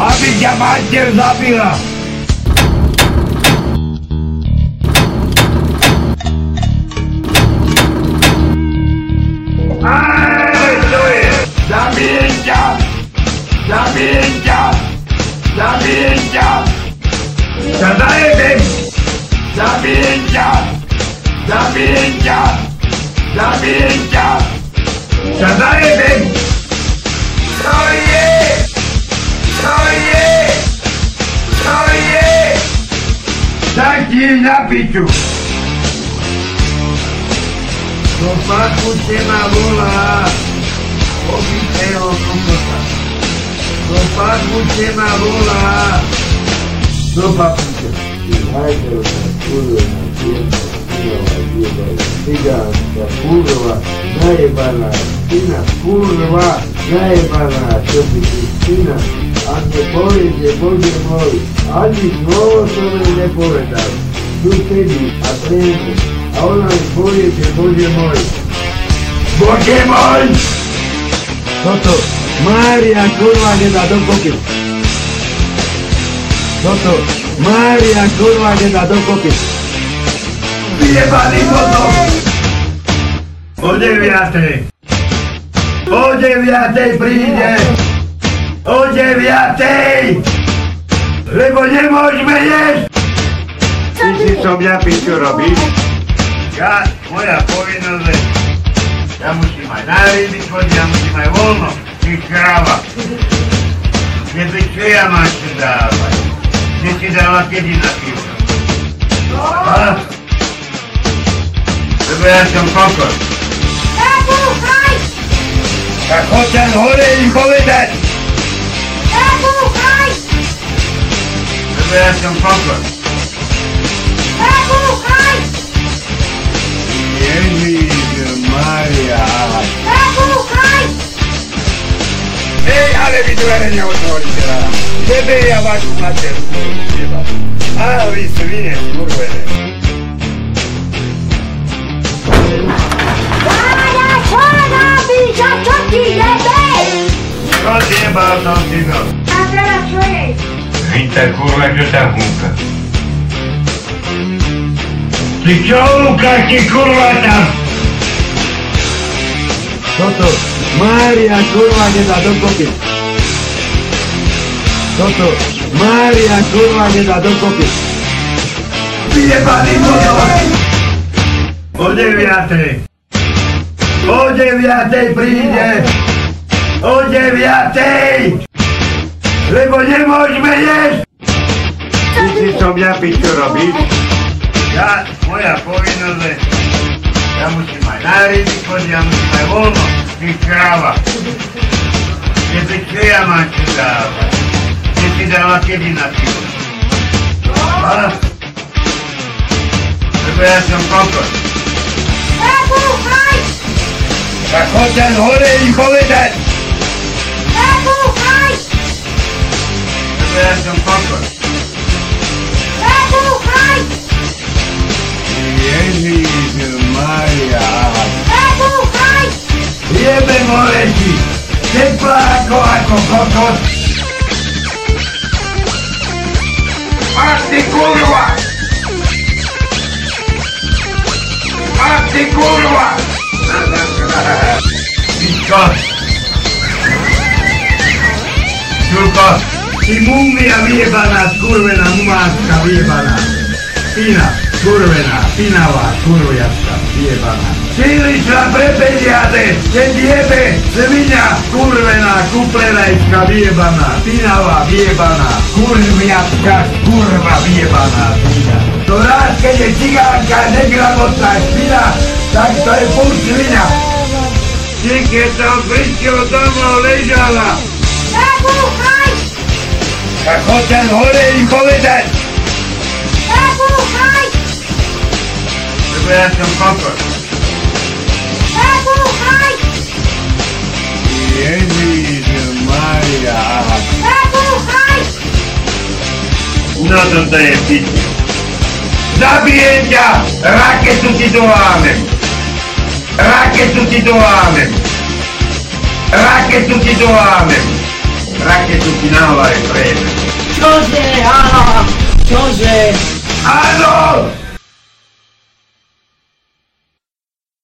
Abi cemaat ne yapıyor? Sabinca, Sabinca, Sabinca, Sabinca, Sabinca, Sabinca, Sabinca, Ti na piču! Do fakute ma volá obitého kokota. Do fakute ma volá do. Hajderová, kurvená, piena, kurva, jebana, cigánska, kurva, najebaná, syna, kurva, najebaná, čo by si syna, a ne povede, Bože môj, ani slovo som jej nepovedal. Tu sedí a trénu, a ona mi povede, Bože môj, Bože môj! toto, Mária, kurva, nedá do koky. Toto, Mária, kurva, nedá do koky. Vyjebaný potom! O deviatej! O deviatej príde! O deviatej! Lebo nemôžeme jesť! Ty si som ja piču robíš? Ja, moja povinnosť je, ja musím aj na ryby chodiť, ja musím aj voľno, ty kráva. Keby čo ja mám čo dávať? Ty si dala kedy na pivo? A? Lebo ja som kokos. Nebúchaj! Tak choď tam hore im povedať, Nebúchaj! lebo ja som kokos. Daniele de Maria. Ei, aleviduere ne autoritera, bebe fazer. mater corruptiva, avis vine turvere. Vaya chora, bija choquilla, be! Chodź, nie bardzo, Antino. A teraz czujesz. Wita kurwa, już ta Ty čo húkaš, ty kurva tam? Toto, Mária, kurva, nedá do koky. Toto, Mária, kurva, nedá do koky. Vyjebaný motor! O deviatej. O deviatej príde. O deviatej. Lebo nemôžeme jesť. Ty si som ja piču robíš? Ya fuera poniendo de Yamuchi Manari, dijo Yamuchi Magono, di Crava. E perché la mangiava? E ti dava anche di nazione. Ah? Preparati un poco. Racconta l'ore di come dai! Marcos Sotos. Martti Kurva! Martti curva! Pitkas! Jukas! Si mummia vievana, kurvena maassa vievana. pina kurvena, sinä vaan kurjassa. Síličná pre peniaze, keď jebe, svinia, kurvená, kuplenajska, vyjebaná, pinavá, vyjebaná, kurviatka, kurva, vyjebaná, svinia. To rád, keď je cigánka, negramotná špina, tak to je púl svinia. Ty, keď tam prišiel domov, ležala, Nebúchaj! tak choď tam hore im povedať, Nebúchaj! lebo ja som kokos. Notre Dame. Zabijęcia! Rakietu tytułamy! Rakietu tytułamy! Rakietu tytułamy! Rakietu finała jest Cioże, ala! Ah, Cioże! Ano!